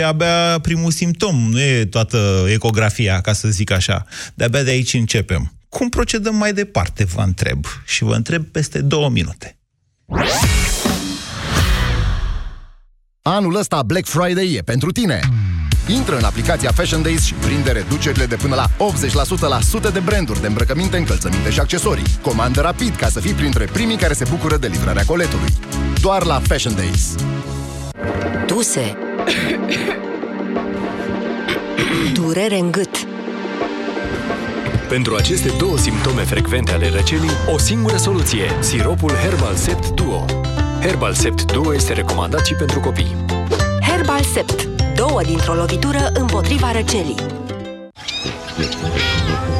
e abia primul simptom, nu e toată ecografia, ca să zic așa. De-abia de aici începem. Cum procedăm mai departe, vă întreb. Și vă întreb peste două minute. Anul ăsta Black Friday e pentru tine. Intră în aplicația Fashion Days și prinde reducerile de până la 80% la sute de branduri de îmbrăcăminte, încălțăminte și accesorii. Comandă rapid ca să fii printre primii care se bucură de livrarea coletului. Doar la Fashion Days. Tuse Durere în gât Pentru aceste două simptome frecvente ale răcelii, o singură soluție, siropul Herbal Sept Duo. Herbal Sept Duo este recomandat și pentru copii. Herbal Sept Două dintr-o lovitură împotriva răcelii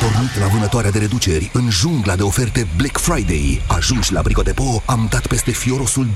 pornit la vânătoarea de reduceri în jungla de oferte Black Friday. Ajungi la Brico Depot, am dat peste fiorosul 20%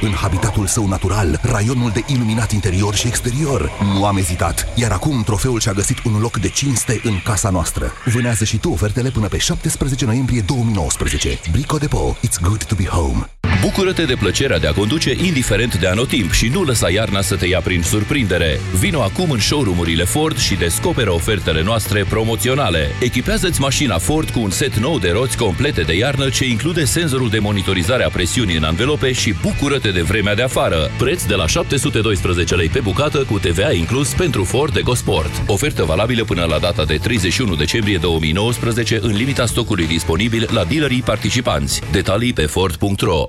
în habitatul său natural, raionul de iluminat interior și exterior. Nu am ezitat, iar acum trofeul și-a găsit un loc de cinste în casa noastră. Vânează și tu ofertele până pe 17 noiembrie 2019. Brico Depot, it's good to be home. Bucură-te de plăcerea de a conduce indiferent de anotimp și nu lăsa iarna să te ia prin surprindere. Vino acum în showroom-urile Ford și descoperă ofertele noastre promoționale. Echipează-ți mașina Ford cu un set nou de roți complete de iarnă ce include senzorul de monitorizare a presiunii în anvelope și bucură-te de vremea de afară. Preț de la 712 lei pe bucată cu TVA inclus pentru Ford EcoSport. Ofertă valabilă până la data de 31 decembrie 2019 în limita stocului disponibil la dealerii participanți. Detalii pe Ford.ro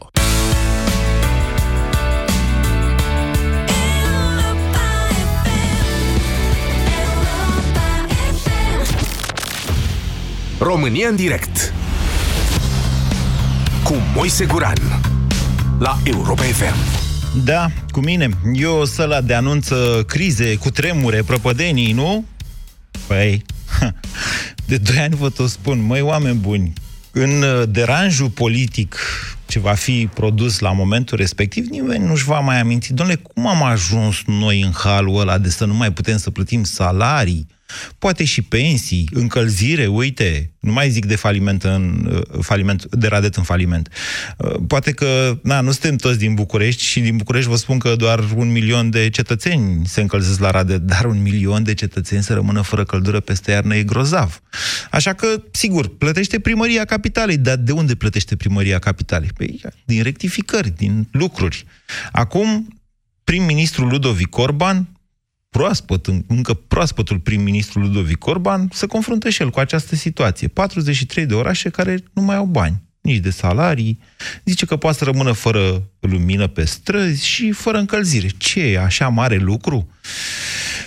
România în direct cu Moise Guran la Europa FM. Da, cu mine. Eu ăla de anunță crize, cu tremure, prăpădenii, nu? Păi, de doi ani vă tot spun, măi, oameni buni, în uh, deranjul politic ce va fi produs la momentul respectiv, nimeni nu-și va mai aminti, domnule, cum am ajuns noi în halul ăla de să nu mai putem să plătim salarii, poate și pensii, încălzire, uite, nu mai zic de faliment, în, uh, faliment de radet în faliment. Uh, poate că, na, nu suntem toți din București și din București vă spun că doar un milion de cetățeni se încălzesc la radet, dar un milion de cetățeni să rămână fără căldură peste iarnă e grozav. Așa că, sigur, plătește primăria capitalei, dar de unde plătește primăria capitalei? Păi, din rectificări, din lucruri. Acum, prim-ministrul Ludovic Orban proaspăt, încă proaspătul prim-ministru Ludovic Orban, se confruntă și el cu această situație. 43 de orașe care nu mai au bani, nici de salarii, zice că poate să rămână fără lumină pe străzi și fără încălzire. Ce e așa mare lucru?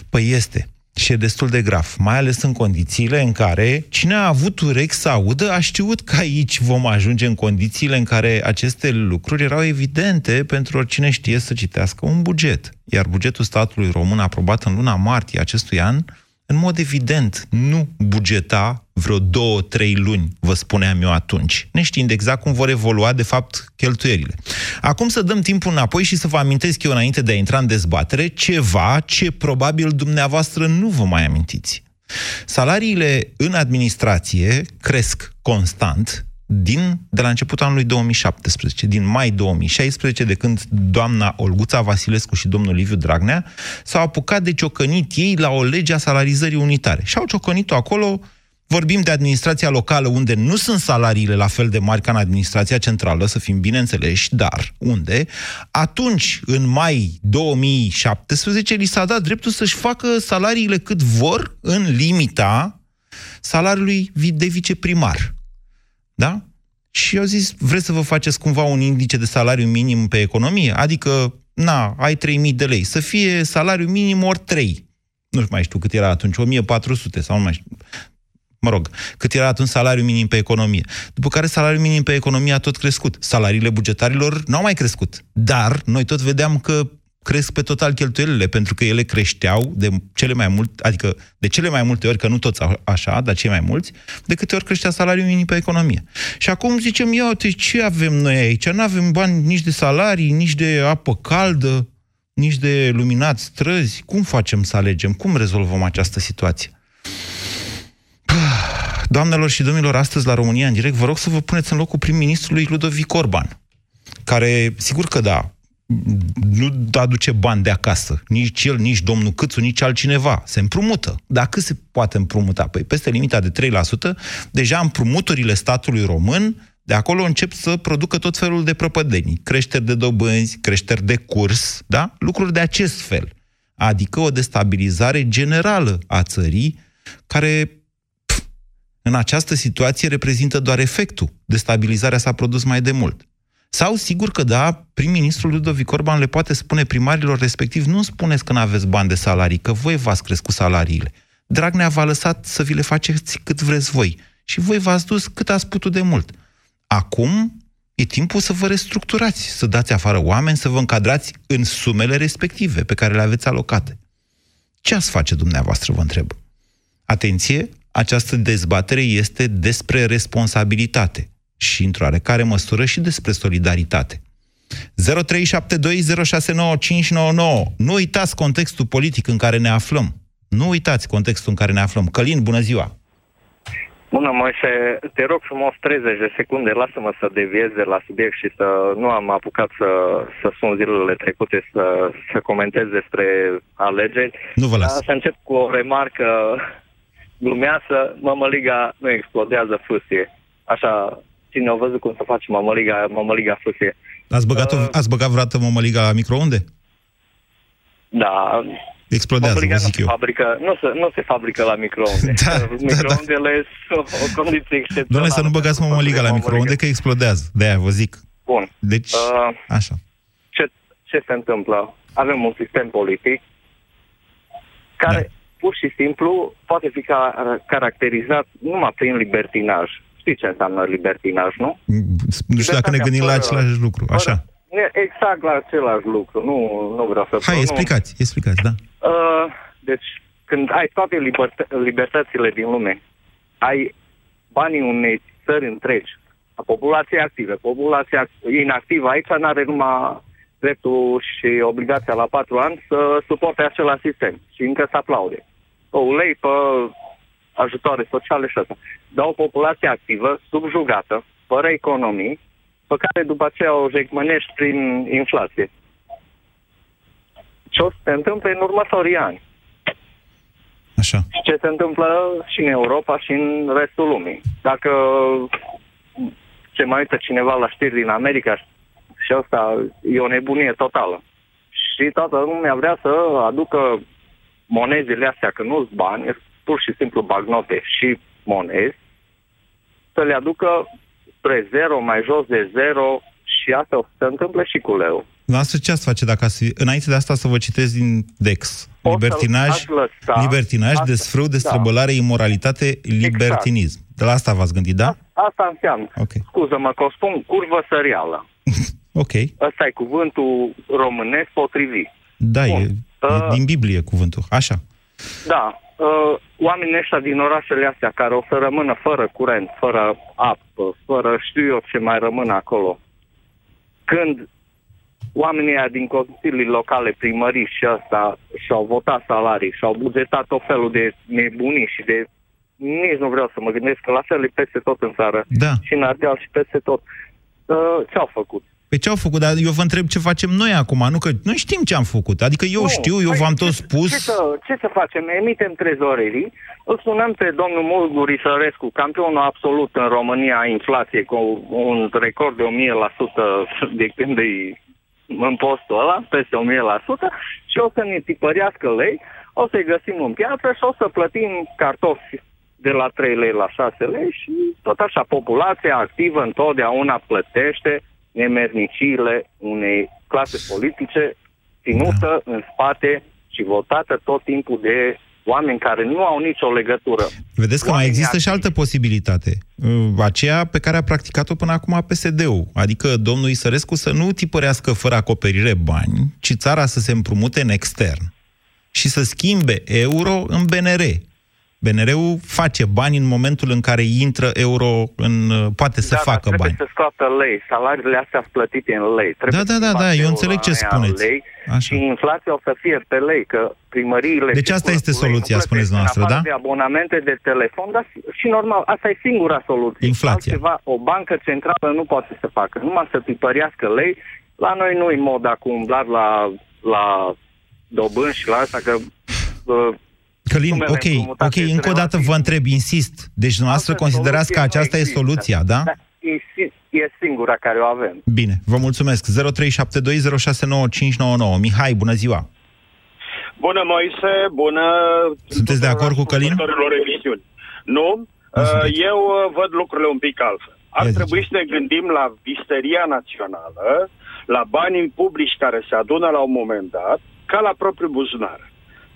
Păi este. Și e destul de grav, mai ales în condițiile în care cine a avut urechi să audă a știut că aici vom ajunge în condițiile în care aceste lucruri erau evidente pentru oricine știe să citească un buget. Iar bugetul statului român aprobat în luna martie acestui an în mod evident, nu bugeta vreo două, trei luni, vă spuneam eu atunci, neștiind exact cum vor evolua, de fapt, cheltuierile. Acum să dăm timpul înapoi și să vă amintesc eu, înainte de a intra în dezbatere, ceva ce probabil dumneavoastră nu vă mai amintiți. Salariile în administrație cresc constant, din, de la începutul anului 2017, din mai 2016, de când doamna Olguța Vasilescu și domnul Liviu Dragnea s-au apucat de ciocănit ei la o lege a salarizării unitare. Și au ciocănit-o acolo, vorbim de administrația locală, unde nu sunt salariile la fel de mari ca în administrația centrală, să fim bineînțeleși, dar unde, atunci, în mai 2017, li s-a dat dreptul să-și facă salariile cât vor, în limita salariului de viceprimar. Da? Și eu zis, vreți să vă faceți cumva un indice de salariu minim pe economie? Adică, na, ai 3000 de lei. Să fie salariu minim ori 3. Nu mai știu cât era atunci, 1400 sau nu mai știu. mă rog, cât era atunci salariul minim pe economie. După care salariul minim pe economie a tot crescut. Salariile bugetarilor nu au mai crescut. Dar noi tot vedeam că cresc pe total cheltuielile, pentru că ele creșteau de cele mai mult, adică de cele mai multe ori, că nu toți așa, dar cei mai mulți, de câte ori creștea salariul minim pe economie. Și acum zicem, ia uite, ce avem noi aici? Nu avem bani nici de salarii, nici de apă caldă, nici de luminat străzi. Cum facem să alegem? Cum rezolvăm această situație? Doamnelor și domnilor, astăzi la România în direct, vă rog să vă puneți în locul prim-ministrului Ludovic Orban, care, sigur că da, nu aduce bani de acasă. Nici el, nici domnul Câțu, nici altcineva. Se împrumută. Dar cât se poate împrumuta? Păi peste limita de 3%, deja împrumuturile statului român de acolo încep să producă tot felul de prăpădenii. Creșteri de dobânzi, creșteri de curs, da? Lucruri de acest fel. Adică o destabilizare generală a țării, care pf, în această situație reprezintă doar efectul. Destabilizarea s-a produs mai de mult. Sau, sigur că da, prim-ministrul Ludovic Orban le poate spune primarilor respectiv, nu spuneți că nu aveți bani de salarii, că voi v-ați crescut salariile. Dragnea v-a lăsat să vi le faceți cât vreți voi. Și voi v-ați dus cât ați putut de mult. Acum e timpul să vă restructurați, să dați afară oameni, să vă încadrați în sumele respective pe care le aveți alocate. Ce ați face dumneavoastră, vă întreb? Atenție, această dezbatere este despre responsabilitate și, într-o oarecare măsură, și despre solidaritate. 0372069599. Nu uitați contextul politic în care ne aflăm. Nu uitați contextul în care ne aflăm. Călin, bună ziua! Bună, Moise, te rog frumos 30 de secunde, lasă-mă să deviez de la subiect și să nu am apucat să, să sun zilele trecute să, să comentez despre alegeri. Nu vă las. Să încep cu o remarcă glumeasă, mămăliga nu explodează fâsie. Așa, cine a văzut cum să face mămăliga, mămăliga fâsie. Ați băgat, uh, ați băgat vreodată mămăliga la microunde? Da, Explodează, vă zic eu. Fabrică, nu, se, nu se fabrică la microunde. da, Microundele da, da. sunt o condiție excepțională. Doamne, să nu băgați mămăliga la microunde, că explodează. De-aia vă zic. Bun. Deci, uh, așa. Ce, ce se întâmplă? Avem un sistem politic care da. pur și simplu poate fi ca, caracterizat numai prin libertinaj. Știi ce înseamnă libertinaj, nu? Nu știu dacă ne gândim la același lucru. Așa. Exact la același lucru. Nu, nu vreau să... Hai, explicați, explicați, da. Uh, deci, când ai toate libertă- libertățile din lume, ai banii unei țări întregi, a populației active. Populația inactivă aici nu are numai dreptul și obligația la patru ani să suporte același sistem și încă să aplaude. O ulei pe ajutoare sociale și asta. Dar o populație activă, subjugată, fără economii, pe care după aceea o jecmănești prin inflație. Ce o să se întâmple în următorii ani? Așa. Ce se întâmplă și în Europa și în restul lumii. Dacă se mai uită cineva la știri din America și asta e o nebunie totală. Și toată lumea vrea să aducă monezile astea, că nu-s bani, pur și simplu bagnote și monezi, să le aducă spre zero, mai jos de zero și asta o să se întâmple și cu leu. Noastră ce ați face dacă ați, înainte de asta să vă citesc din Dex? O libertinaj, lăsa, libertinaj asta, desfrâu, destrăbălare, da. imoralitate, libertinism. Exact. De la asta v-ați gândit, da? Asta înseamnă. Okay. Scuză-mă că o spun curvă sărială. ok. Ăsta e cuvântul românesc potrivit. Da, e, uh, e din Biblie cuvântul. Așa. Da uh, oamenii ăștia din orașele astea care o să rămână fără curent, fără apă, fără știu eu ce mai rămân acolo, când oamenii ăia din consiliile locale, primării și asta și-au votat salarii și-au bugetat tot felul de nebunii și de nici nu vreau să mă gândesc că la fel e peste tot în țară da. și în Ardeal și peste tot. Uh, ce au făcut? Pe ce au făcut? Dar eu vă întreb ce facem noi acum, nu că noi știm ce am făcut. Adică eu nu, știu, eu păi v-am tot spus... Ce să, ce să facem? Emitem trezorerii, îl sunăm pe domnul Mulguri Sărescu, campionul absolut în România a inflației, cu un record de 1000% de când e în postul ăla, peste 1000%, și o să ne tipărească lei, o să-i găsim în piață și o să plătim cartofi de la 3 lei la 6 lei și tot așa populația activă întotdeauna plătește nemerniciile unei clase politice ținută da. în spate și votată tot timpul de oameni care nu au nicio legătură. Vedeți că mai Oamenii există și activi. altă posibilitate. Uh, Aceea pe care a practicat-o până acum PSD-ul. Adică domnul Isărescu să nu tipărească fără acoperire bani, ci țara să se împrumute în extern și să schimbe euro în BNR. BNR-ul face bani în momentul în care intră euro în... uh, poate să da, dar facă trebuie bani. să scoată lei. Salariile astea sunt plătite în lei. Trebuie Da, da, da, schimbat da, eu euro înțeleg ce aia în spuneți. Lei Așa. Și inflația o să fie pe lei, că primăriile... Deci asta circulă este cu lei, soluția, nu plătesc spuneți în noastră, afară da? de abonamente de telefon, dar și normal, asta e singura soluție. Inflația. Altceva, o bancă centrală nu poate să facă, numai să tipărească lei. La noi nu e mod acum umblat la, la dobând și la asta, că... Uh, Călin, sumele ok, împrumutate ok, încă o dată relativ- vă întreb, insist. Deci dumneavoastră Altă considerați că soluție nu aceasta e există. soluția, da? Da, e, si- e singura care o avem. Bine, vă mulțumesc. 0372069599. Mihai, bună ziua! Bună, Moise, bună... Sunteți de acord cu Călin? ascultătorilor emisiuni. Nu, Nu uh, sunteți. eu uh, văd lucrurile un pic altfel. Ar Ia trebui să ne gândim la isteria națională, la banii publici care se adună la un moment dat, ca la propriul buzunar.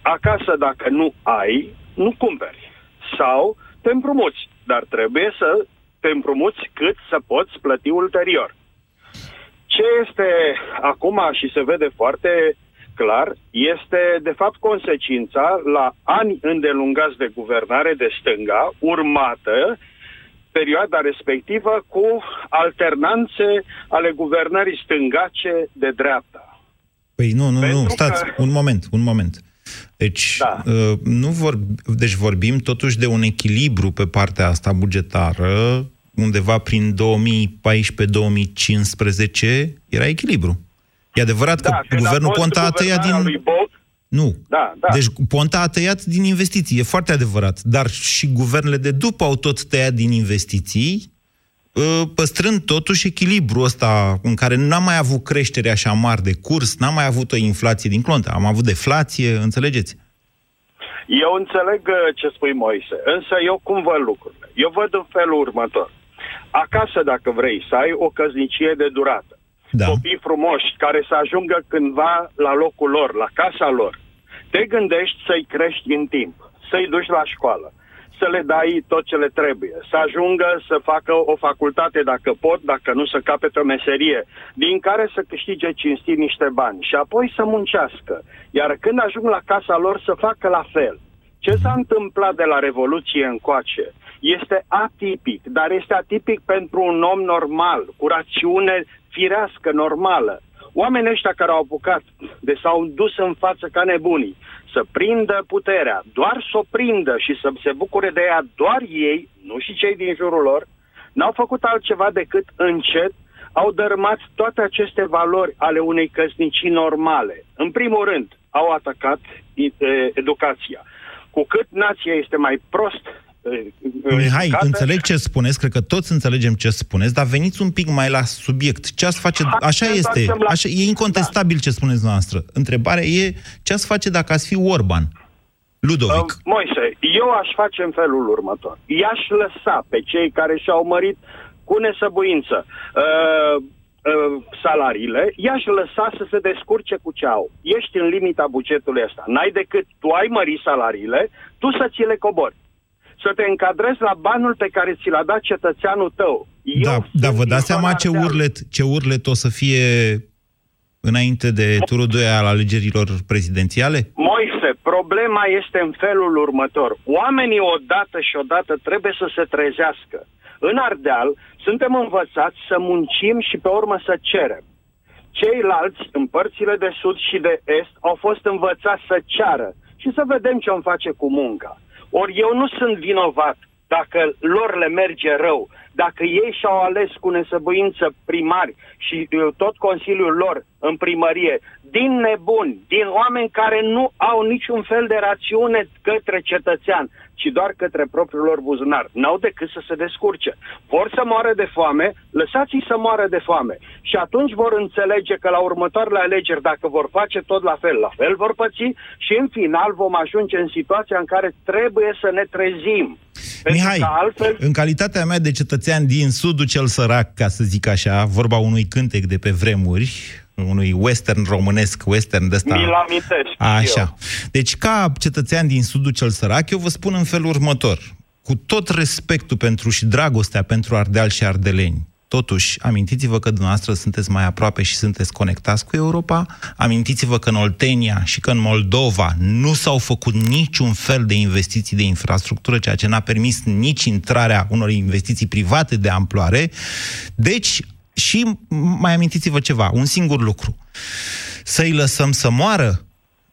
Acasă, dacă nu ai, nu cumperi. Sau te împrumuți, dar trebuie să te împrumuți cât să poți plăti ulterior. Ce este acum și se vede foarte clar, este de fapt consecința la ani îndelungați de guvernare de stânga, urmată perioada respectivă cu alternanțe ale guvernării stângace de dreapta. Păi nu, nu, Pentru nu, stați, că- un moment, un moment. Deci, Da. uh, nu vor, deci vorbim totuși de un echilibru pe partea asta bugetară, undeva prin 2014-2015 era echilibru. E adevărat că Da, când a guvernul fost Ponta a tăiat guvernarea din... Lui Bolt, Nu. Da, da. Deci Ponta a tăiat din investiții, e foarte adevărat. Dar și guvernele de după au tot tăiat din investiții, ă, păstrând totuși echilibrul ăsta în care n-am mai avut creștere așa mari de curs, n-am mai avut o inflație din clontă, am avut deflație, înțelegeți? Eu înțeleg uh, ce spui, Moise, însă eu cum văd lucrurile? Eu văd în felul următor. Acasă, dacă vrei, să ai o căznicie de durată, Da. copii frumoși care să ajungă cândva la locul lor, la casa lor, te gândești să-i crești în timp, să-i duci la școală, să le dai tot ce le trebuie, să ajungă să facă o facultate dacă pot, dacă nu să capete o meserie, din care să câștige cinstit niște bani și apoi să muncească. Iar când ajung la casa lor să facă la fel. Ce s-a întâmplat de la Revoluție încoace este atipic, dar este atipic pentru un om normal, cu rațiune firească, normală. Oamenii ăștia care au apucat, de s-au dus în față ca nebunii, să prindă puterea, doar să o prindă și să se bucure de ea doar ei, nu și cei din jurul lor, n-au făcut altceva decât încet au dărâmat toate aceste valori ale unei căsnicii normale. În primul rând, au atacat e, educația. Cu cât nația este mai prost e, Mihai, educată, înțeleg ce spuneți, cred că toți înțelegem ce spuneți, dar veniți un pic mai la subiect. Ce ați face... Hai Așa să este, întoarcem la- așa, e incontestabil ce spuneți noastră. Întrebarea e ce ați face dacă ați fi Orban? Ludovic. Uh, Moise, eu aș face în felul următor. I-aș lăsa pe cei care și-au mărit cu nesăbuință uh, uh, salariile, i-aș lăsa să se descurce cu ce au. Ești în limita bugetului ăsta. N-ai decât tu ai mări salariile, tu să ți le cobori. Să te încadrezi la banul pe care ți l-a dat cetățeanul tău. Eu Da, sunt dar vă din dați seama zona ce Ardeal. urlet, ce urlet o să fie înainte de turul 2 al alegerilor prezidențiale? Moise, problema este în felul următor. Oamenii odată și odată trebuie să se trezească. În Ardeal suntem învățați să muncim și pe urmă să cerem. Ceilalți, în părțile de sud și de est, au fost învățați să ceară și să vedem ce îmi face cu munca. Ori eu nu sunt vinovat dacă lor le merge rău, dacă ei și-au ales cu nesăbuință primari și uh, tot Consiliul lor în primărie, din nebuni, din oameni care nu au niciun fel de rațiune către cetățean, ci doar către propriul lor buzunar. N-au decât să se descurce. Vor să moară de foame, lăsați-i să moară de foame. Și atunci vor înțelege că la următoarele alegeri, dacă vor face tot la fel, la fel vor păți și în final vom ajunge în situația în care trebuie să ne trezim. Pentru Mihai, că altfel în calitatea mea de cetățean din sudul cel sărac, ca să zic așa, vorba unui cântec de pe vremuri, unui western românesc, western de ăsta. Mi-l amintesc Așa. eu. Deci, ca cetățean din sudul cel sărac, eu vă spun în felul următor. Cu tot respectul pentru și dragostea pentru Ardeal și ardeleni, Totuși, amintiți-vă că dumneavoastră sunteți mai aproape și sunteți conectați cu Europa, amintiți-vă că în Oltenia și că în Moldova nu s-au făcut niciun fel de investiții de infrastructură, ceea ce n-a permis nici intrarea unor investiții private de amploare. Deci, și mai amintiți-vă ceva, un singur lucru. Să-i lăsăm să moară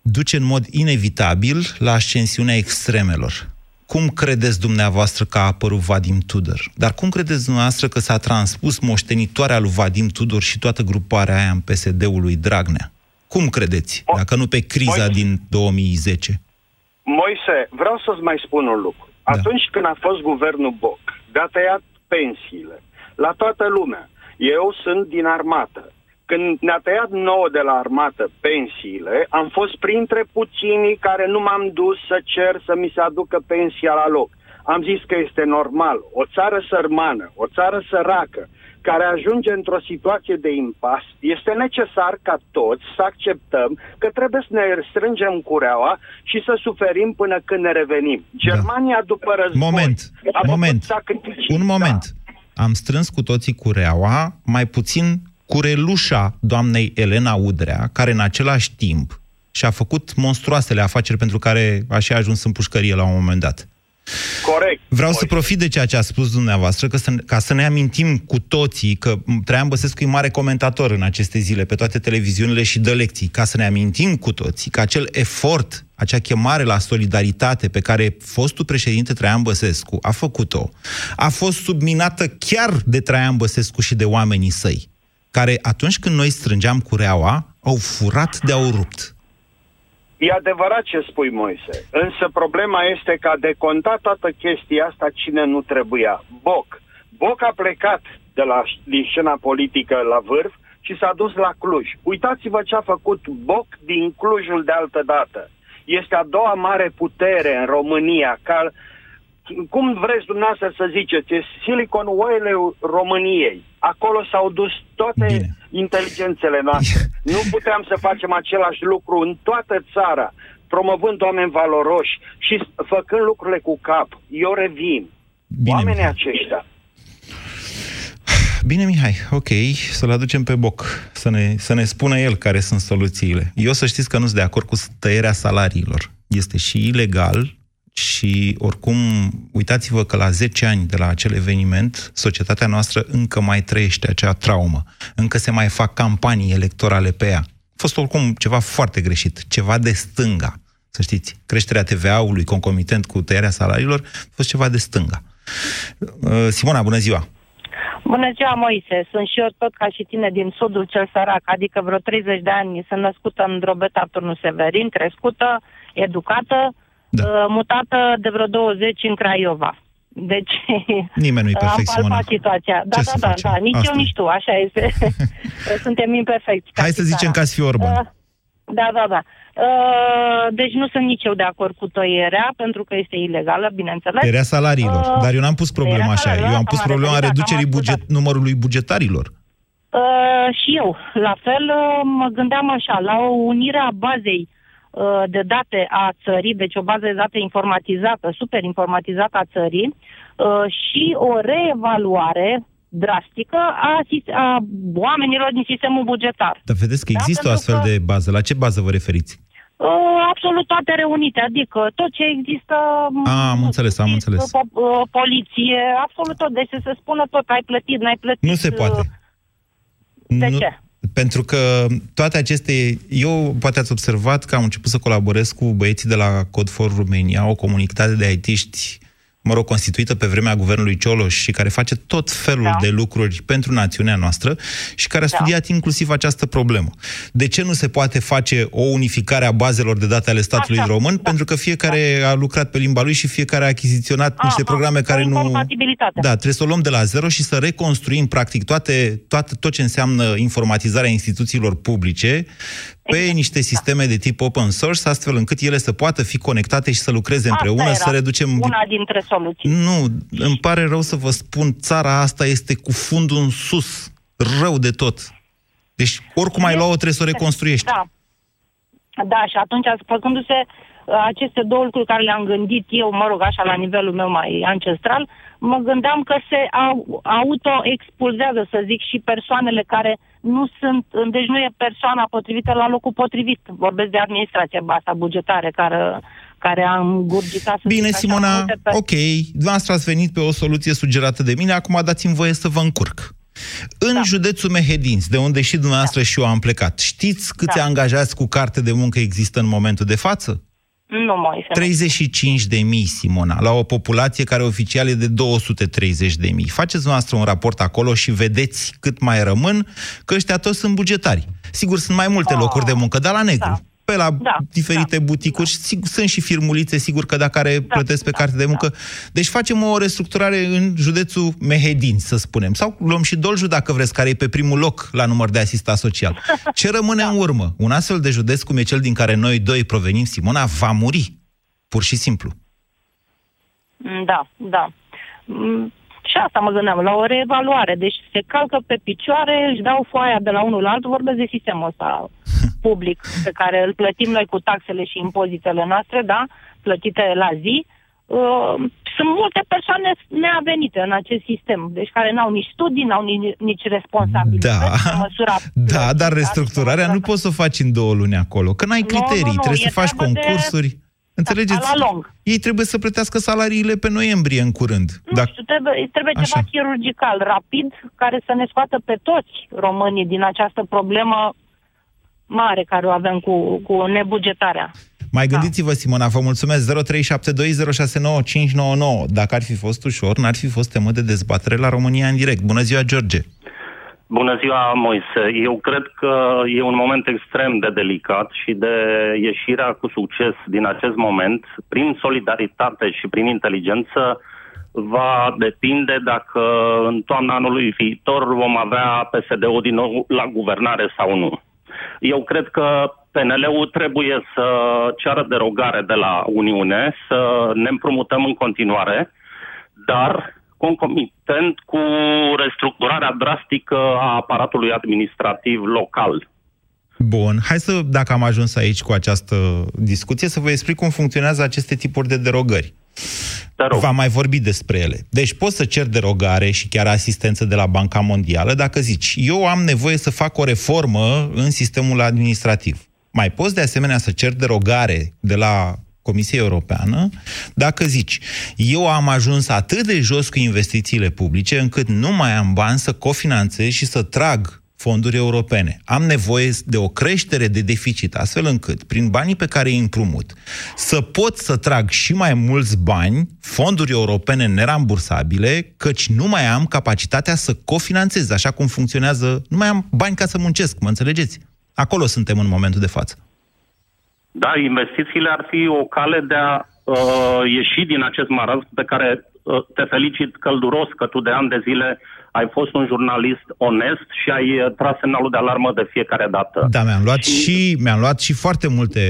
duce în mod inevitabil la ascensiunea extremelor. Cum credeți dumneavoastră că a apărut Vadim Tudor? Dar cum credeți dumneavoastră că s-a transpus moștenitoarea lui Vadim Tudor și toată gruparea aia în PSD-ul lui Dragnea? Cum credeți? Dacă nu pe criza Moise. din 2010. Moise, vreau să-ți mai spun un lucru. Da. Atunci când a fost guvernul Boc, de-a tăiat pensiile la toată lumea. Eu sunt din armată. Când ne-a tăiat nouă de la armată pensiile, am fost printre puținii care nu m-am dus să cer să mi se aducă pensia la loc. Am zis că este normal. O țară sărmană, o țară săracă, care ajunge într-o situație de impas, este necesar ca toți să acceptăm că trebuie să ne strângem cureaua și să suferim până când ne revenim. Germania după război Moment, a făcut moment, sacrificii. un moment. Da. Am strâns cu toții cureaua, mai puțin curelușa doamnei Elena Udrea, care în același timp și-a făcut monstruoasele afaceri pentru care a și ajuns în pușcărie la un moment dat. Corect. Vreau să Moise. profit de ceea ce a spus dumneavoastră, că să, ca să ne amintim cu toții că Traian Băsescu e mare comentator în aceste zile pe toate televiziunile și dă lecții, ca să ne amintim cu toții că acel efort, acea chemare la solidaritate pe care fostul președinte Traian Băsescu a făcut-o, a fost subminată chiar de Traian Băsescu și de oamenii săi, care atunci când noi strângeam cureaua, au furat de-au rupt. E adevărat ce spui, Moise. Însă problema este că a decontat toată chestia asta cine nu trebuia. Boc. Boc a plecat de la, din scena politică la vârf și s-a dus la Cluj. Uitați-vă ce a făcut Boc din Clujul de altă dată. Este a doua mare putere în România. Ca, cum vreți dumneavoastră să ziceți, e Silicon Valley României. Acolo s-au dus toate Bine. inteligențele noastre. Nu puteam să facem același lucru în toată țara, promovând oameni valoroși și făcând lucrurile cu cap. Eu revin. Bine, Oamenii Mihai. aceștia. Bine, Mihai, ok, să-l aducem pe boc, să ne, să ne spună el care sunt soluțiile. Eu să știți că nu sunt de acord cu tăierea salariilor. Este și ilegal și oricum, uitați-vă că la 10 ani de la acel eveniment, societatea noastră încă mai trăiește acea traumă. Încă se mai fac campanii electorale pe ea. A fost oricum ceva foarte greșit, ceva de stânga. Să știți, creșterea TVA-ului concomitent cu tăierea salariilor a fost ceva de stânga. Uh, Simona, bună ziua! Bună ziua, Moise. Sunt și eu tot ca și tine din sudul cel sărac, adică vreo 30 de ani sunt născută în Drobeta, Turnul Severin, crescută, educată, Da. da. mutată de vreo 20 în Craiova. Deci Nimeni nu-i perfect, am Simona. palpat situația. Da, Ce da, să da, facem? da, nici Asta eu, e. nici tu, așa este. Suntem imperfecti. ca Hai și să zicem țara. ca să fie Orban. Uh, Da, da, da. Uh, Deci nu sunt nici eu de acord cu tăierea, pentru că este ilegală, bineînțeles. Tăierea salariilor. Uh, Dar eu n-am pus problema tăierea așa. Eu salariilor, am pus am problema înțeles, reducerii am buget, ascultat. numărului bugetarilor. Uh, și eu, la fel, uh, mă gândeam așa, la o unire a bazei uh, de date a țării, deci o bază de date informatizată, super informatizată a țării, uh, și o reevaluare drastică a, sis- a oamenilor din sistemul bugetar. Dar vedeți că Da, există o pentru astfel că- de bază. La ce bază vă referiți? Uh, absolut toate reunite, adică tot ce există... A, am nu înțeles, știu, am înțeles. po- uh, poliție, absolut tot. Deci să se spună tot, ai plătit, n-ai plătit. Nu se uh, poate. De nu, ce? Pentru că toate aceste... Eu, poate ați observat că am început să colaborez cu băieții de la Code for Romania, o comunitate de IT-ști, mă rog, constituită pe vremea guvernului Cioloș și care face tot felul Da. de lucruri pentru națiunea noastră și care a Da. studiat inclusiv această problemă. De ce nu se poate face o unificare a bazelor de date ale statului Așa, român? da. Pentru că fiecare a lucrat pe limba lui și fiecare a achiziționat niște Aha, programe o care nu... incompatibilitate. Da, trebuie să o luăm de la zero și să reconstruim practic toate, toate, tot ce înseamnă informatizarea instituțiilor publice pe Exact, niște sisteme de tip open source, astfel încât ele să poată fi conectate și să lucreze Asta împreună, era să reducem... Una dintre soluții. Nu, îmi pare rău să vă spun, țara asta este cu fundul în sus, rău de tot. Deci, oricum ai luat-o, trebuie să o reconstruiești. Da. Da, și atunci, făcându-se uh, aceste două lucruri care le-am gândit eu, mă rog, așa, la nivelul meu mai ancestral, mă gândeam că se au, auto-expulzează, să zic, și persoanele care nu sunt, deci nu e persoana potrivită la locul potrivit. Vorbesc de administrația asta bugetare care, care a îngurgitat... să Bine, zic așa, Simona, multe pe- ok, dumneavoastră ați venit pe o soluție sugerată de mine, acum dați-mi voie să vă încurc. În Da. județul Mehedinți, de unde și dumneavoastră și eu am plecat, știți câți Da. angajați cu carte de muncă există în momentul de față? Nu mai 35 de mii, Simona, la o populație care oficial e de 230 de mii. Faceți noastră un raport acolo și vedeți cât mai rămân, că ăștia toți sunt bugetari. Sigur, sunt mai multe Oh. locuri de muncă, dar la negru. Da. Pe la Da, diferite da, buticuri, da. sigur, sunt și firmulițe, sigur că dacă care plătesc pe da, carte de muncă. Deci facem o restructurare în județul Mehedin, să spunem. Sau luăm și Dolju, dacă vreți, care e pe primul loc la număr de asistat social. Ce rămâne în urmă? Un astfel de județ cum e cel din care noi doi provenim, Simona, va muri. Pur și simplu. Da, da. Mm, Și asta mă gândeam, la o reevaluare. Deci se calcă pe picioare, își dau foaia de la unul la altul, vorbesc de sistemul ăsta public pe care îl plătim noi cu taxele și impozitele noastre, da, plătite la zi. Uh, sunt multe persoane neavenite în acest sistem, deci care n-au nici studii, n-au nici, nici responsabilități. Da, în măsura da, dar plății, restructurarea în nu măsura- poți să o faci în două luni acolo, că n-ai Nu, criterii, nu, nu, trebuie e să faci treabă de- concursuri. Înțelegeți? la lung. Ei trebuie să plătească salariile pe noiembrie în curând. Nu știu, trebuie, trebuie Așa. ceva chirurgical, rapid, care să ne scoată pe toți românii din această problemă mare care o avem cu, cu nebugetarea. Mai gândiți-vă, Simona, vă mulțumesc. 0372069599. Dacă ar fi fost ușor, n-ar fi fost temă de dezbatere la România în direct. Bună ziua, George! Bună ziua, Moise. Eu cred că e un moment extrem de delicat și de ieșirea cu succes din acest moment, prin solidaritate și prin inteligență, va depinde dacă în toamna anului viitor vom avea PSD-ul din nou la guvernare sau nu. Eu cred că PNL-ul trebuie să ceară derogare de la Uniune, să ne împrumutăm în continuare, dar concomitent cu restructurarea drastică a aparatului administrativ local. Bun, hai să, dacă am ajuns aici cu această discuție, să vă explic cum funcționează aceste tipuri de derogări. V-am mai vorbit despre ele. Deci poți să cer derogare și chiar asistență de la Banca Mondială dacă zici, eu am nevoie să fac o reformă în sistemul administrativ. Mai poți de asemenea să cer derogare de la Comisia Europeană dacă zici, eu am ajuns atât de jos cu investițiile publice încât nu mai am bani să cofinanțez și să trag fonduri europene. Am nevoie de o creștere de deficit, astfel încât, prin banii pe care îi împrumut, să pot să trag și mai mulți bani, fonduri europene nerambursabile, căci nu mai am capacitatea să cofinanțez, așa cum funcționează, nu mai am bani ca să muncesc, mă înțelegeți? Acolo suntem în momentul de față. Da, investițiile ar fi o cale de a uh, ieși din acest marazm pe care uh, te felicit călduros că tu de ani de zile ai fost un jurnalist onest și ai uh, tras semnalul de alarmă de fiecare dată. Da, mi-am luat și, și mi-am luat și foarte multe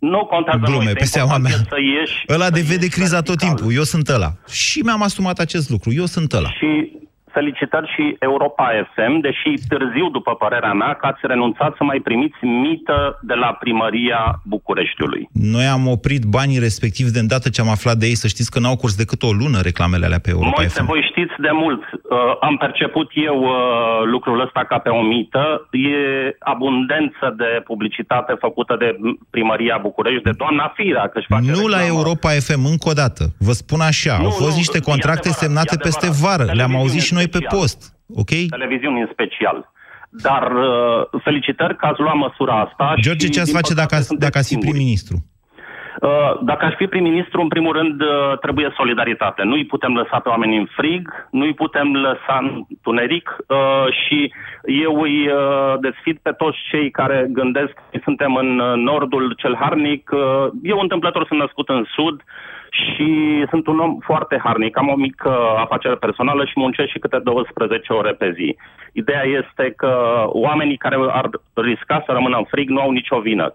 Nu contează glume Moise, pe seama mea. important e să ieși, Ăla să de vede ieși criza tot vertical. timpul. Eu sunt ăla. Și mi-am asumat acest lucru. Eu sunt ăla. Și felicitări și Europa FM, deși târziu, după părerea mea, că ați renunțat să mai primiți mită de la primăria Bucureștiului. Noi am oprit banii respectiv de îndată ce am aflat de ei, să știți că n-au curs decât o lună reclamele alea pe Europa Moise, FM. voi știți de mult, uh, am perceput eu uh, lucrul ăsta ca pe o mită, e abundență de publicitate făcută de primăria București, de doamna Firea, că își face Nu la reclamă. Europa FM, încă o dată. Vă spun așa, Nu, au fost nu, niște e contracte adevărat, semnate e peste adevărat. vară. Le-am Televiziune auzit și noi pe special. post. Ok? Televiziuni în special. Dar uh, felicitări că ați luat măsura asta. George, și, ce ați din face păcate, dacă, ați- sunteți dacă ați fi singuri. prim-ministru? Uh, Dacă aș fi prim-ministru, în primul rând, uh, trebuie solidaritate. Nu-i putem lăsa pe oameni în frig, nu-i putem lăsa în tuneric uh, și eu îi uh, desfid pe toți cei care gândesc că suntem în uh, nordul cel harnic. Uh, Eu întâmplător sunt născut în sud și sunt un om foarte harnic. Am o mică afacere personală și muncesc și câte 12 ore pe zi. Ideea este că oamenii care ar risca să rămână în frig nu au nicio vină.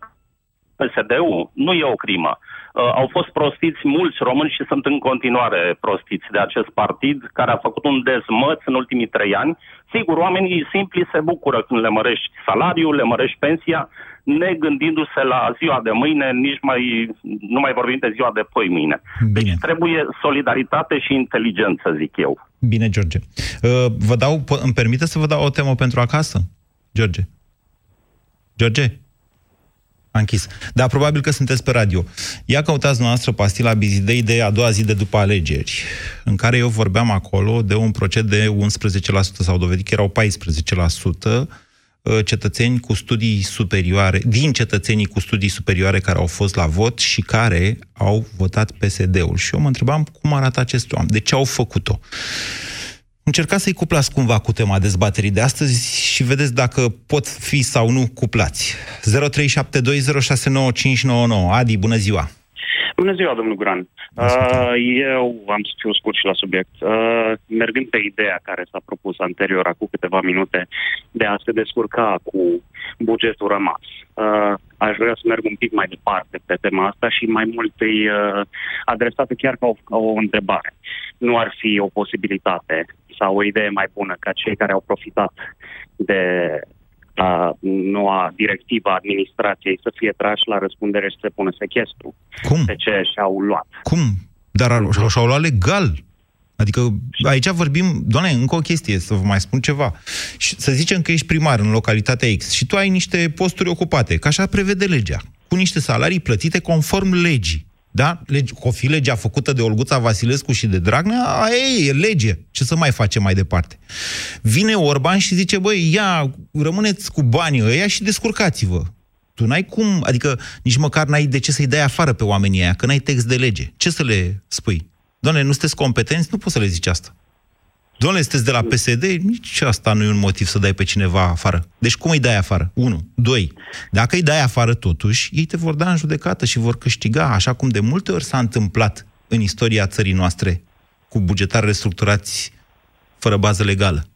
PSD-ul nu e o crimă. uh, au fost prostiți mulți români și sunt în continuare prostiți de acest partid, care a făcut un dezmăț în ultimii trei ani. Sigur, oamenii simpli se bucură când le mărești salariul, le mărești pensia, ne gândindu-se la ziua de mâine, nici mai, nu mai vorbim de ziua de poi mâine. Bine. Deci trebuie solidaritate și inteligență, zic eu. Bine, George. Uh, vă dau, po- îmi permite să vă dau o temă pentru acasă? George. George? A închis. Da, probabil că sunteți pe radio. Ia căutați noastră pastila Bizidei de a doua zi de după alegeri, în care eu vorbeam acolo de un procent de 11%, sau dovedit că erau 14%, uh, cetățeni cu studii superioare, din cetățenii cu studii superioare care au fost la vot și care au votat PSD-ul. Și eu mă întrebam cum arată acest oameni, de ce au făcut-o. Încercați să-i cuplați cumva cu tema dezbaterii de astăzi și vedeți dacă pot fi sau nu cuplați. 0372069599. Adi, bună ziua! Bună ziua, domnul Guran. Uh, eu am să fiu scurt și la subiect. Uh, mergând pe ideea care s-a propus anterior, acum câteva minute, de a se descurca cu bugetul rămas, uh, aș vrea să merg un pic mai departe pe tema asta și mai mult îi uh, adresată chiar ca o, ca o întrebare. Nu ar fi o posibilitate sau o idee mai bună ca cei care au profitat de a noua directivă a administrației să fie trași la răspundere și să pună sechestru Cum? pe ce și-au luat. Cum? Dar au- și-au și-au luat legal. Adică aici vorbim, doamne, încă o chestie, să vă mai spun ceva. Și să zicem că ești primar în localitatea X și tu ai niște posturi ocupate, că așa prevede legea, cu niște salarii plătite conform legii. Da? Lege, o fi legea făcută de Olguța Vasilescu și de Dragnea, aia e, e lege. Ce să mai facem mai departe? Vine Orban și zice, băi, ia, rămâneți cu banii ăia și descurcați-vă. Tu n-ai cum, adică nici măcar n-ai de ce să-i dai afară pe oamenii aia, că n-ai text de lege. Ce să le spui? Doamne, nu sunteți competenți? Nu poți să le zici asta. Doamne, sunteți de la PSD? Nici asta nu e un motiv să dai pe cineva afară. Deci cum îi dai afară? Unu. Doi. Dacă îi dai afară totuși, ei te vor da în judecată și vor câștiga, așa cum de multe ori s-a întâmplat în istoria țării noastre, cu bugetari restructurați fără bază legală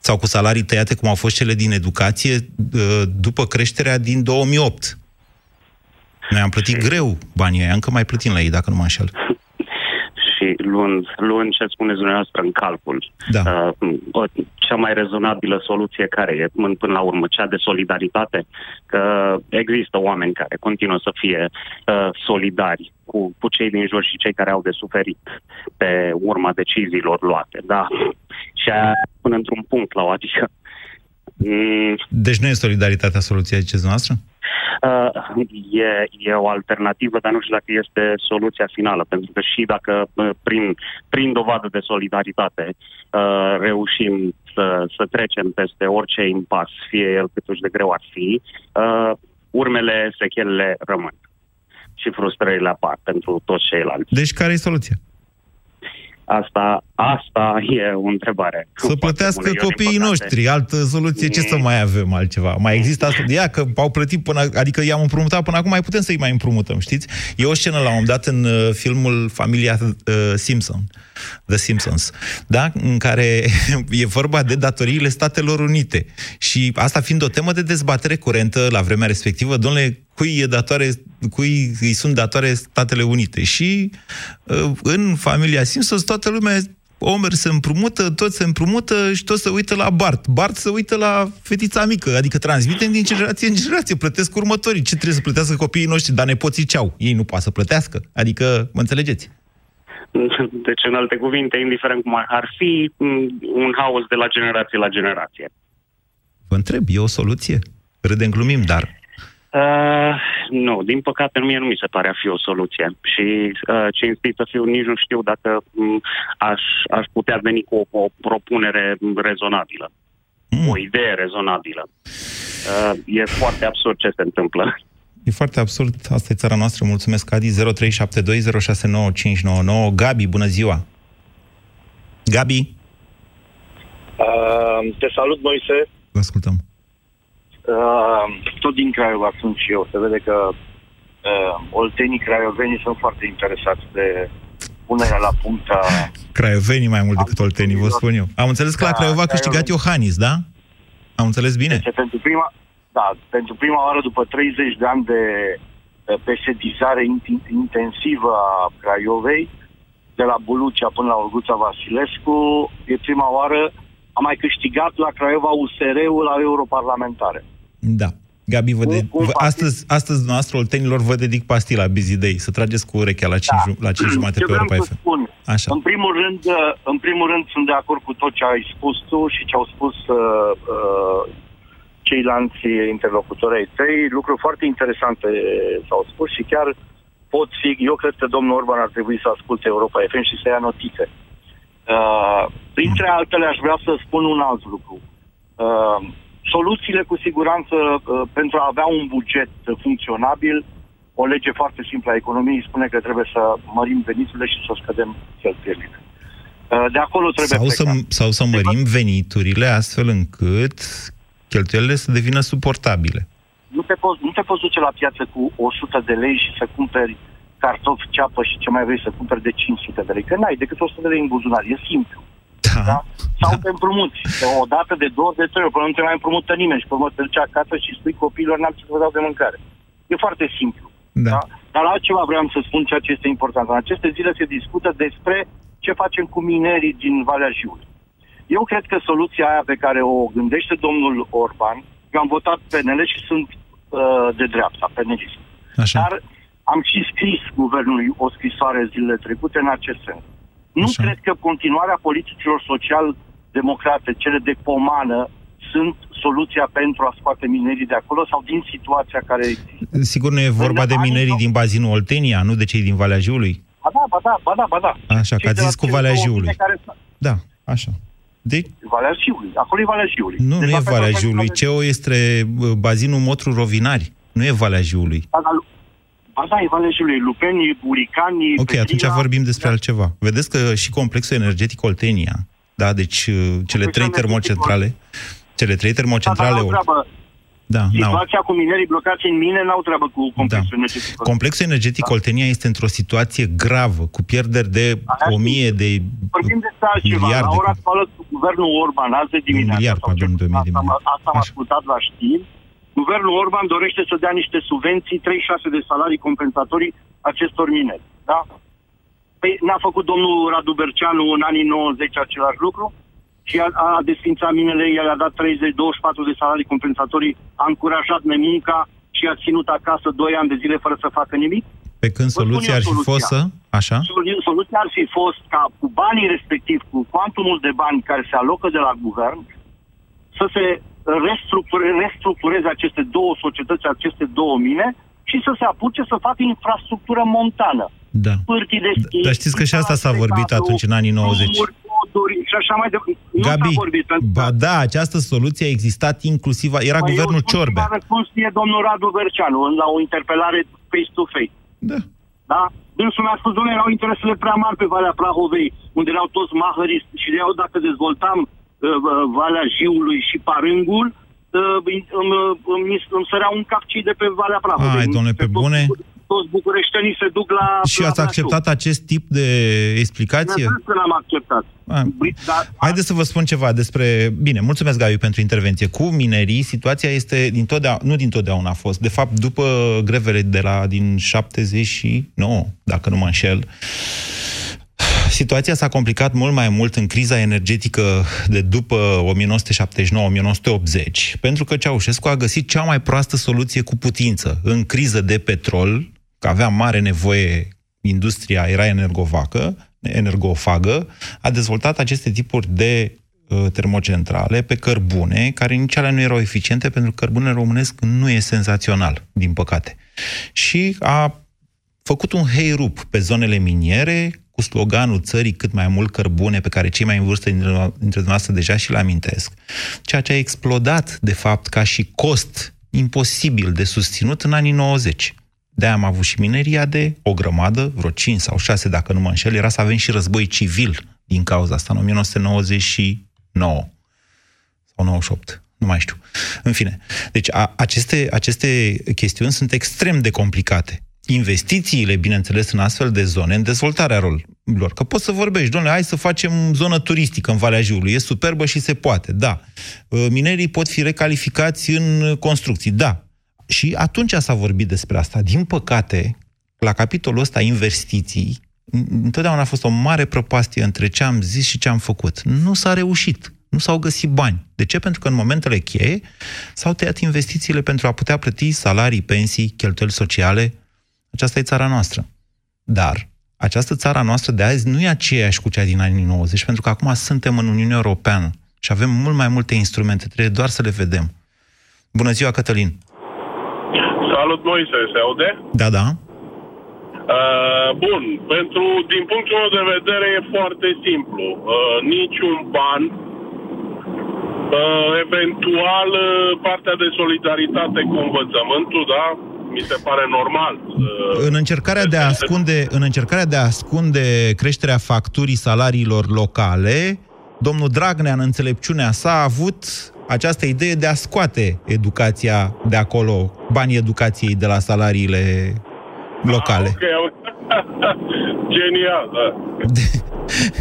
sau cu salarii tăiate, cum au fost cele din educație, uh, după creșterea din 2008. Noi am plătit greu banii ăia, încă mai plătim la ei, dacă nu mă înșel. Și luând, luând ce spuneți dumneavoastră în calcul, Da. uh, o, cea mai rezonabilă soluție care e până, până la urmă cea de solidaritate, că există oameni care continuă să fie uh, solidari cu, cu cei din jur și cei care au de suferit pe urma deciziilor luate, da. Și aia până într-un punct la o, adică mm, Deci nu e solidaritatea soluția, ziceți noastră? Uh, e, e o alternativă, dar nu știu dacă este soluția finală, pentru că și dacă uh, prin, prin dovadă de solidaritate uh, reușim să, să trecem peste orice impas, fie el cât uși de greu ar fi, uh, urmele, sechelele rămân și frustrările apar pentru toți ceilalți. Deci care e soluția? Asta, asta e o întrebare. Să plătească bună. Eu, din copiii păcate, noștri. Altă soluție, ce să mai avem altceva? Mai există asta? Ia că au plătit până... Adică i-am împrumutat până acum, mai putem să-i mai împrumutăm, știți? E o scenă la un moment dat în uh, filmul Familia uh, Simpson, The Simpsons, da? În care e vorba de datoriile Statelor Unite. Și asta fiind o temă de dezbatere curentă la vremea respectivă, domnule, cui, e datoare, cui îi sunt datoare Statele Unite. Și uh, în familia Simpsons toată lumea Omer se împrumută, toți se împrumută și toți se uită la Bart. Bart se uită la fetița mică, adică transmitem din generație în generație, plătesc următorii. Ce trebuie să plătească copiii noștri? Dar nepoții ce au? Ei nu poate să plătească. Adică, mă înțelegeți? Deci, în alte cuvinte, indiferent cum ar fi, m, un haos de la generație la generație. Vă întreb, e o soluție? Râdem, glumim, dar Uh, nu, din păcate mie nu mi se pare a fi o soluție și uh, cinstit să fiu, nici nu știu dacă m, aș, aș putea veni cu o, o propunere rezonabilă, Mm. o idee rezonabilă. Uh, e foarte absurd ce se întâmplă. e foarte absurd. Asta e țara noastră. Mulțumesc, Adi. 0372069599. Gabi, bună ziua! Gabi, Uh, te salut, Moise. vă ascultăm. Uh, tot din Craiova sunt și eu. Se vede că uh, oltenii craiovenii sunt foarte interesați de punerea la punct a... Craiovenii mai mult decât oltenii, vă spun eu. Am înțeles că la Da, Craiova a câștigat Craiova. Iohannis, da? Am înțeles bine? Deci, pentru prima, da, pentru prima oară după 30 de ani de uh, pesedizare in- intensivă a Craiovei, de la Bulucea până la Olguța Vasilescu, e prima oară a mai câștigat la Craiova USR-ul la europarlamentare. Da. Gabi, vă de... Cum- cum vă, astăzi, astăzi, noastră, oltenilor, vă dedic pastila Bizidei. Să trageți cu urechea la 5, da. la 5 jumate Ce pe vreau Europa să FM. spun, Așa. în primul, rând, uh, în primul rând sunt de acord cu tot ce ai spus tu și ce au spus uh, uh, ceilalți interlocutori ai tăi. Lucruri foarte interesante s-au spus și chiar pot fi, eu cred că domnul Orban ar trebui să asculte Europa FM și să ia notițe. Uh, printre altele aș vrea să spun un alt lucru. Uh, soluțiile cu siguranță uh, pentru a avea un buget funcționabil, o lege foarte simplă a economiei spune că trebuie să mărim veniturile și să scădem cheltuielile. Uh, De acolo trebuie Sau să, plecat. sau să mărim veniturile astfel încât cheltuielile să devină suportabile. Nu te, poți, nu te poți duce la piață cu 100 de lei și să cumperi cartofi, ceapă și ce mai vrei să cumperi de 500 de lei. Că n-ai decât 100 de lei în buzunar. E simplu. Da. Da? Sau te împrumuți. De o dată, de două, de trei ori, până nu te mai împrumută nimeni și pe urmă te duci acasă și spui copiilor n-am ce să vă dau de mâncare. E foarte simplu. Da. Dar altceva vreau să spun ceea ce este important. În aceste zile se discută despre ce facem cu minerii din Valea Jiului. Eu cred că soluția aia pe care o gândește domnul Orban, eu am votat PNL și sunt uh, de dreapta, penelist. Așa. Dar am și scris guvernului o scrisoare zilele trecute în acest sens. Nu Așa. cred că continuarea politicilor social-democrate, cele de pomană, sunt soluția pentru a scoate minerii de acolo sau din situația care există. Sigur nu e vorba de minerii din bazinul Oltenia, nu de cei din Valea Jiului? Ba da, ba da, ba da, ba da. Așa, că Cei ați de la zis cu cele Valea două Jiului. mine Care... sunt- Da, așa. Deci, Valea Jiului. Acolo e Valea Jiului. nu, Deci nu la e fel Valea ca Jiului. Valea- CEO este uh, bazinul Motru Rovinari. Nu e Valea Jiului. Ba da, Lu- Ba da, e Valea Jiului. Lupenii, Buricanii, Ok, Petrina. atunci vorbim despre altceva. Vedeți că și complexul energetic Oltenia, da, deci uh, cele trei energetic termocentrale, cele trei Da, dar termocentrale... n-au treabă. Da, n-au. Situația cu minerii blocați în mine n-au treabă cu complexul Da. energetic. Complexul energetic Oltenia este într-o situație gravă, cu pierderi de o mie de Vorbim despre altceva. miliarde. La ora actuală, cu guvernul Orban, azi de dimineață, miliard, sau pardon, cel de puțin mii de asta, am- miliarde. asta am ascultat la știri, guvernul Orban dorește să dea niște subvenții, 36 de salarii compensatorii acestor mineri. Da? Păi n-a făcut domnul Radu Berceanu în anii 90 același lucru? Și a, a desfințat minele, el a dat 30-24 de salarii compensatorii, a încurajat nemunca și a ținut acasă 2 ani de zile fără să facă nimic? Pe când Vă spun soluția eu ar fi fost să... soluția. Așa? Solu- Soluția ar fi fost ca cu banii respectiv, cu cuantumul de bani care se alocă de la guvern, să se restructure, restructureze aceste două societăți, aceste două mine și să se apuce să facă infrastructură montană. Da. Pârtii de schi, Dar știți că și asta s-a vorbit cablu, atunci, în anii 90. drumuri, poduri și așa mai departe. Nu Gabi, s-a vorbit. pentru că- ba da, această soluție a existat inclusiv... Era Păi guvernul eu spun Ciorbea. cum a răspuns mie domnul Radu Verceanu în- la o interpelare face-to-face. Da. Da? Dânsul mi-a spus, domnule, erau interesele prea mari pe Valea Prahovei, unde erau toți mahăriți și de eu dacă dezvoltam uh, uh, Valea Jiului și Parângul, uh, îmi, îmi, îmi, îmi sărea un cap cei de pe Valea Prahovei. Hai, domnule, pe toți, bune. Toți bucureștenii se duc la... Și la ați Brașov. acceptat acest tip de explicație? Bineînțeles că l-am acceptat. A, Băi, Dar Haideți să vă spun ceva despre... Bine, mulțumesc, Gabi, pentru intervenție. Cu minerii, situația este dintotdeauna, nu dintotdeauna a fost. De fapt, după grevele de la din 79, dacă nu mă înșel, situația s-a complicat mult mai mult în criza energetică de după 1979-1980, pentru că Ceaușescu a găsit cea mai proastă soluție cu putință. În criză de petrol, că avea mare nevoie, industria era energovacă, energofagă, a dezvoltat aceste tipuri de uh, termocentrale pe cărbune, care nici alea nu erau eficiente, pentru că cărbune românesc nu e senzațional, din păcate. Și a făcut un heirup pe zonele miniere cu sloganul țării cât mai mult cărbune, pe care cei mai în vârstă dintre dintre dumneavoastră deja și-l amintesc, ceea ce a explodat, de fapt, ca și cost imposibil de susținut în anii 90. de am avut și mineria de o grămadă, vreo 5 sau 6, dacă nu mă înșel, era să avem și război civil din cauza asta, în 1999 sau 98, nu mai știu. În fine, deci a, aceste, aceste chestiuni sunt extrem de complicate. Investițiile, bineînțeles, în astfel de zone, în dezvoltarea rolurilor. Că poți să vorbești, doamne, hai să facem zonă turistică în Valea Jiului, e superbă și se poate, da. Minerii pot fi recalificați în construcții, da. Și atunci s-a vorbit despre asta. Din păcate, la capitolul ăsta investiții, întotdeauna a fost o mare prăpastie între ce am zis și ce am făcut. Nu s-a reușit. Nu s-au găsit bani. De ce? Pentru că în momentele cheie s-au tăiat investițiile pentru a putea plăti salarii, pensii, cheltuieli sociale. Aceasta e țara noastră. Dar această țara noastră de azi nu e aceeași cu cea din anii 90, pentru că acum suntem în Uniunea Europeană și avem mult mai multe instrumente, trebuie doar să le vedem. Bună ziua, Cătălin! Salut, Moise, se aude? Da, da. Uh, bun, pentru, din punctul meu de vedere e foarte simplu. Uh, niciun ban, uh, eventual uh, partea de solidaritate cu învățământul, da? Mi se pare normal. Uh, În încercarea de a ascunde, în încercarea de a ascunde creșterea facturii salariilor locale, domnul Dragnea, în înțelepciunea sa, a avut această idee de a scoate educația de acolo, banii educației de la salariile locale. Ok, ok. Genial, da.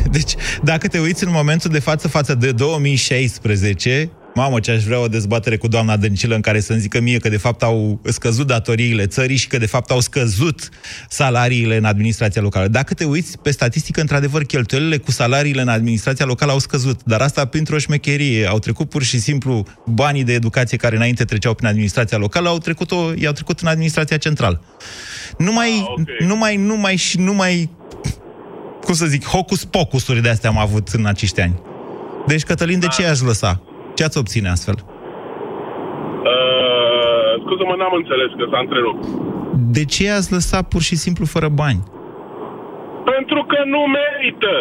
Deci, dacă te uiți în momentul de față față de 2016, mamă, ce aș vrea o dezbatere cu doamna Dăncilă în care să-mi zică mie că de fapt au scăzut datoriile țării și că de fapt au scăzut salariile în administrația locală. Dacă te uiți pe statistică, într-adevăr, cheltuielile cu salariile în administrația locală au scăzut, dar asta printr-o șmecherie. Au trecut pur și simplu banii de educație care înainte treceau prin administrația locală, au trecut-o, i-au trecut în administrația centrală. Numai, Ah, ok. numai, numai și numai cum să zic, hocus-pocusuri de astea am avut în acești ani. Deci, Cătălin, de ce aș lăsa? Ce ați obține astfel? Uh, scuză-mă, n-am înțeles că s-a întrerupt. De ce ați lăsat pur și simplu fără bani? Pentru că nu merită.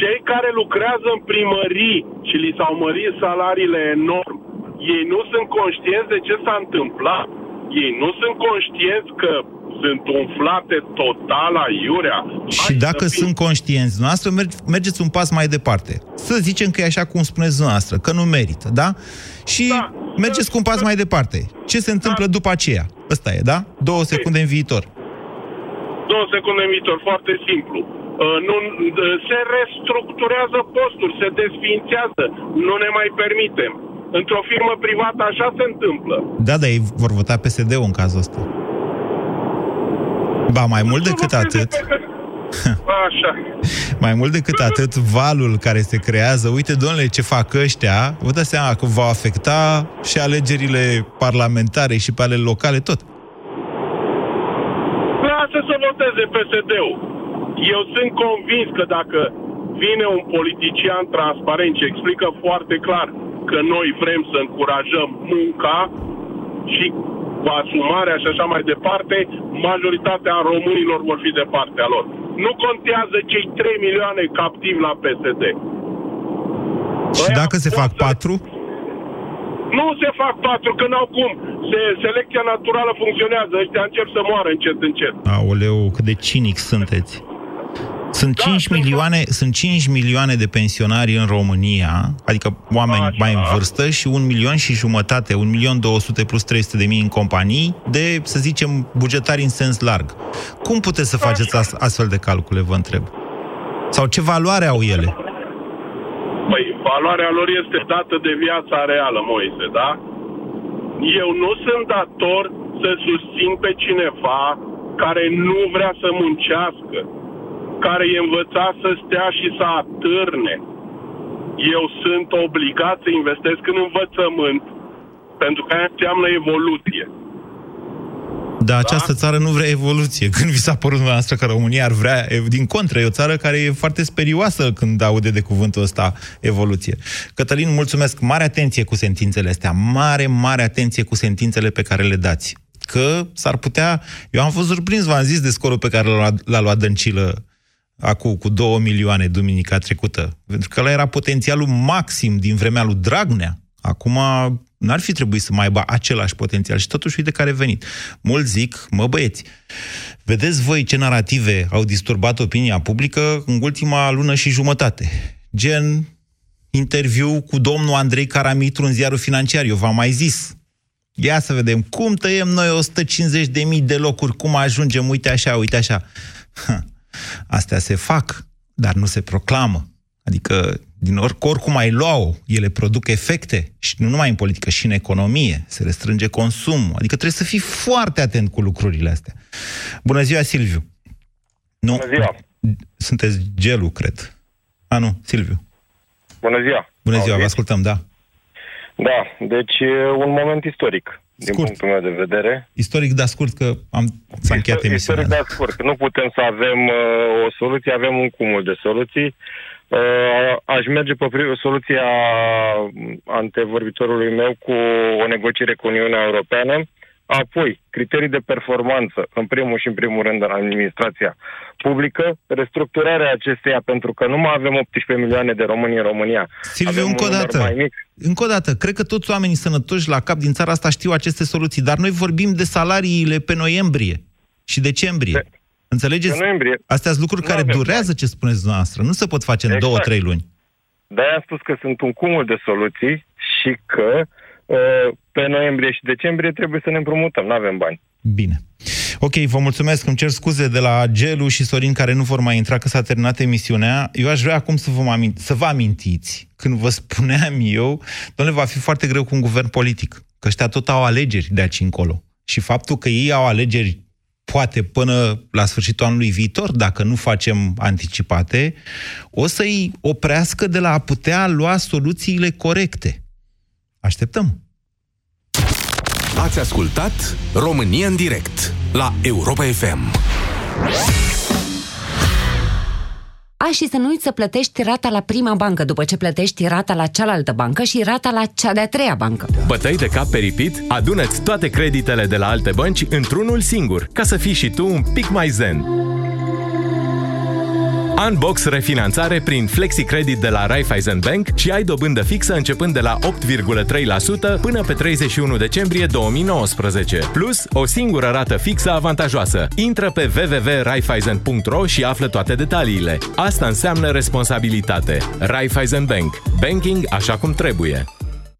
Cei care lucrează în primării și li s-au mărit salariile enorm, ei nu sunt conștienți de ce s-a întâmplat. Ei nu sunt conștienți că sunt umflate total aiurea. Și dacă sunt conștienți noastră, mergeți un pas mai departe. Să zicem că e așa cum spuneți noastră, că nu merită, da? Și da. mergeți cu un pas mai departe. Ce se întâmplă da. după aceea? Ăsta e, da? Două secunde în viitor. Două secunde în viitor, foarte simplu. Uh, Nu, se restructurează posturi, se desființează. Nu ne mai permitem. Într-o firmă privată așa se întâmplă. Da, dar ei vor vota PSD-ul în cazul ăsta. Ba, mai mult decât atât... Așa. Mai mult decât atât, valul care se creează, uite, domnule, ce fac ăștia, vă dați seama că va afecta și alegerile parlamentare și pe ale locale, tot. Lasă să voteze PSD-ul. Eu sunt convins că dacă vine un politician transparent și explică foarte clar că noi vrem să încurajăm munca și cu asumarea și așa mai departe, majoritatea românilor vor fi de partea lor. Nu contează cei 3 milioane captivi la PSD. Și dacă se fac patru? Nu se fac patru, că n-au cum. Se, selecția naturală funcționează. Ăștia încep să moară încet, încet. Aoleu, cât de cinic sunteți. Sunt 5 milioane, sunt 5 milioane de pensionari în România, adică oameni Așa. mai în vârstă și un milion și jumătate, un milion 200 plus 300 de mii în companii, de, să zicem, bugetari în sens larg. Cum puteți să faceți as- astfel de calcule, vă întreb? Sau ce valoare au ele? Păi, valoarea lor este dată de viața reală, Moise, da? Eu nu sunt dator să susțin pe cineva care nu vrea să muncească, care e învățat să stea și să atârne. Eu sunt obligat să investesc în învățământ, pentru că aia înseamnă evoluție. Dar această țară nu vrea evoluție. Când vi s-a părut dumneavoastră că România ar vrea, e, din contră, e o țară care e foarte sperioasă când aude de cuvântul ăsta evoluție. Cătălin, mulțumesc. Mare atenție cu sentințele astea. Mare, mare atenție cu sentințele pe care le dați. Că s-ar putea... Eu am fost surprins, v-am zis, de scorul pe care l-a luat, l-a luat Dăncilă acum cu 2 milioane duminica trecută. Pentru că ăla era potențialul maxim din vremea lui Dragnea. Acum n-ar fi trebuit să mai aibă același potențial și totuși uite care a venit. Mulți zic, mă băieți, vedeți voi ce narrative au disturbat opinia publică în ultima lună și jumătate. Gen interviu cu domnul Andrei Caramitru în ziarul financiar, eu v-am mai zis. Ia să vedem cum tăiem noi 150.000 de locuri, cum ajungem, uite așa, uite așa. Astea se fac, dar nu se proclamă. Adică din or, oricum ai lua-o, ele produc efecte, și nu numai în politică, și în economie, se restrânge consumul, adică trebuie să fii foarte atent cu lucrurile astea. Bună ziua, Silviu! Nu, Bună ziua! Sunteți gelu, cred. A, nu, Silviu. Bună ziua! Bună ziua, vă ascultăm, da. Da, deci e un moment istoric, din Scurt. punctul meu de vedere. Istoric, dar scurt, că am, s-a încheiat emisiunea. Istoric, dar scurt. Nu putem să avem uh, o soluție, avem un cumul de soluții. Uh, aș merge pe pri- soluția antevorbitorului meu cu o negociere cu Uniunea Europeană. Apoi, criterii de performanță, în primul și în primul rând în administrația publică, restructurarea acesteia, pentru că nu mai avem 18 milioane de români în România. Silviu, avem încă o un număr dată. Mai mic. Încă o dată, cred că toți oamenii sănătoși la cap din țara asta știu aceste soluții, dar noi vorbim de salariile pe noiembrie și decembrie. Pe- Înțelegeți? pe noiembrie. Astea sunt lucruri Nu care avem durează, ce spuneți dumneavoastră. Nu se pot face în Exact. două, trei luni. De-aia am spus că sunt un cumul de soluții și că uh, pe noiembrie și decembrie trebuie să ne împrumutăm, nu avem bani. Bine. Ok, vă mulțumesc, îmi cer scuze de la Gelu și Sorin care nu vor mai intra că s-a terminat emisiunea. Eu aș vrea acum să vă, amint- să vă amintiți, când vă spuneam eu, domnule, va fi foarte greu cu un guvern politic, că ăștia tot au alegeri de aici încolo. Și faptul că ei au alegeri poate până la sfârșitul anului viitor, dacă nu facem anticipate, o să-i oprească de la a putea lua soluțiile corecte. Așteptăm. Ați ascultat România în direct la Europa FM. A, și să nu uiți să plătești rata la prima bancă după ce plătești rata la cealaltă bancă și rata la cea de-a treia bancă. Bătăi de cap peripit? Adună-ți toate creditele de la alte bănci într-unul singur, ca să fii și tu un pic mai zen. Unbox refinanțare prin FlexiCredit de la Raiffeisen Bank și ai dobândă fixă începând de la 8,3% până pe 31 decembrie 2019. Plus, o singură rată fixă avantajoasă. Intră pe www.raiffeisen.ro și află toate detaliile. Asta înseamnă responsabilitate. Raiffeisen Bank. Banking așa cum trebuie.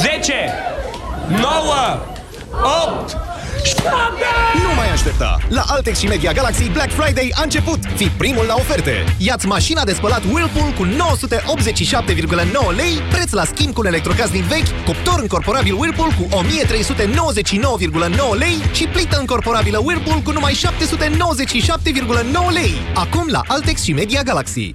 10, 9, 8, 7! Nu mai aștepta! La Altex și Media Galaxy Black Friday a început! Fii primul la oferte! Iați mașina de spălat Whirlpool cu 987,9 lei, preț la schimb cu un electrocasnic vechi, cuptor încorporabil Whirlpool cu 1399,9 lei și plită încorporabilă Whirlpool cu numai 797,9 lei. Acum la Altex și Media Galaxy.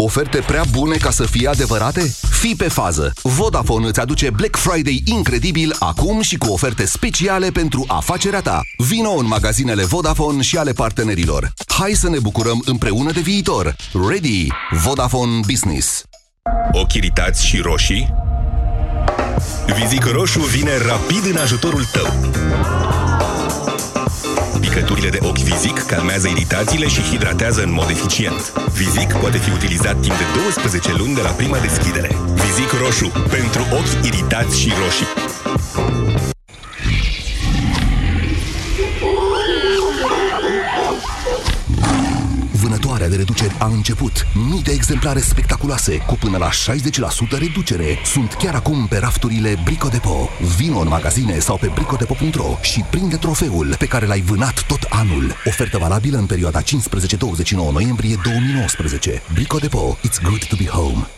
Oferte prea bune ca să fie adevărate? Fii pe fază! Vodafone îți aduce Black Friday incredibil acum și cu oferte speciale pentru afacerea ta. Vino în magazinele Vodafone și ale partenerilor. Hai să ne bucurăm împreună de viitor. Ready! Vodafone Business. Ochi iritați și roșii? Vizic Roșu vine rapid în ajutorul tău. Picăturile de ochi Vizic calmează iritațiile și hidratează în mod eficient. Vizic poate fi utilizat timp de 12 luni de la prima deschidere. Vizic Roșu. Pentru ochi iritați și roșii. De reduceri a început. Mii de exemplare spectaculoase, cu până la 60% reducere, sunt chiar acum pe rafturile Brico Depo. Vino în magazine sau pe bricodepo.ro și prinde trofeul pe care l-ai vânat tot anul. Ofertă valabilă în perioada 15-29 noiembrie 2019. Brico Depo. It's good to be home.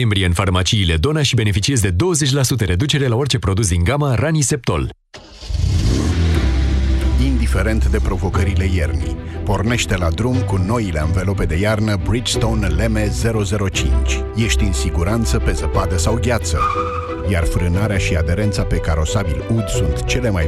noiembrie în farmaciile Dona și beneficiezi de 20% reducere la orice produs din gama Raniseptol. Indiferent de provocările iernii, pornește la drum cu noile anvelope de iarnă Bridgestone Leme 005. Ești în siguranță pe zăpadă sau gheață, iar frânarea și aderența pe carosabil UD sunt cele mai